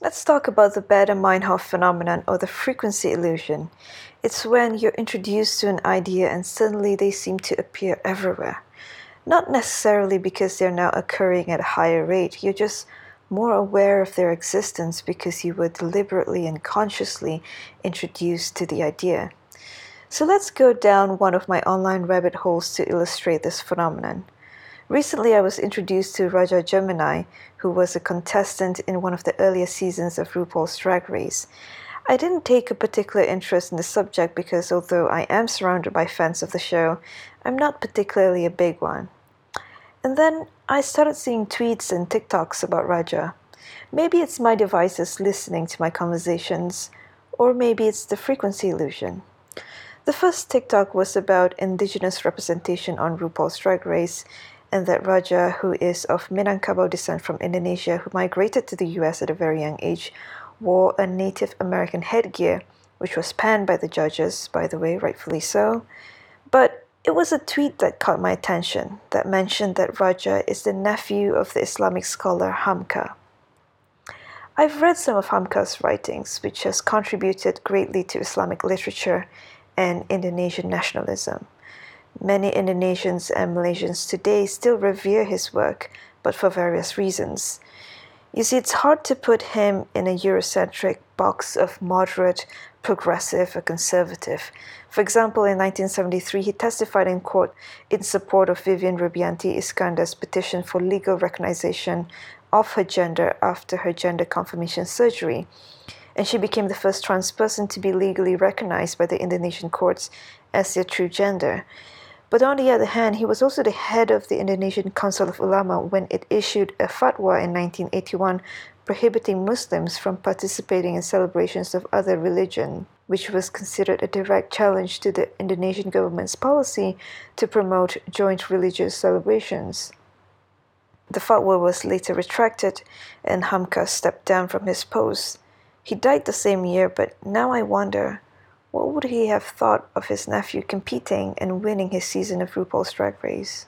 Let's talk about the Baader-Meinhof phenomenon or the frequency illusion. It's when you're introduced to an idea and suddenly they seem to appear everywhere. Not necessarily because they're now occurring at a higher rate, you're just more aware of their existence because you were deliberately and consciously introduced to the idea. So let's go down one of my online rabbit holes to illustrate this phenomenon. Recently, I was introduced to Raja Gemini, who was a contestant in one of the earlier seasons of RuPaul's Drag Race. I didn't take a particular interest in the subject because although I am surrounded by fans of the show, I'm not particularly a big one. And then I started seeing tweets and TikToks about Raja. Maybe it's my devices listening to my conversations, or maybe it's the frequency illusion. The first TikTok was about indigenous representation on RuPaul's Drag Race and that Raja, who is of Minangkabau descent from Indonesia, who migrated to the US at a very young age, wore a Native American headgear, which was panned by the judges, by the way, rightfully so. But it was a tweet that caught my attention that mentioned that Raja is the nephew of the Islamic scholar Hamka. I've read some of Hamka's writings, which has contributed greatly to Islamic literature and Indonesian nationalism. Many Indonesians and Malaysians today still revere his work, but for various reasons. You see, it's hard to put him in a Eurocentric box of moderate, progressive, or conservative. For example, in 1973, he testified in court in support of Vivian Rubianti Iskandar's petition for legal recognition of her gender after her gender confirmation surgery. And she became the first trans person to be legally recognized by the Indonesian courts as their true gender. But on the other hand, he was also the head of the Indonesian Council of Ulama when it issued a fatwa in 1981 prohibiting Muslims from participating in celebrations of other religion, which was considered a direct challenge to the Indonesian government's policy to promote joint religious celebrations. The fatwa was later retracted and Hamka stepped down from his post. He died the same year, but now I wonder what would he have thought of his nephew competing and winning his season of RuPaul's Drag Race?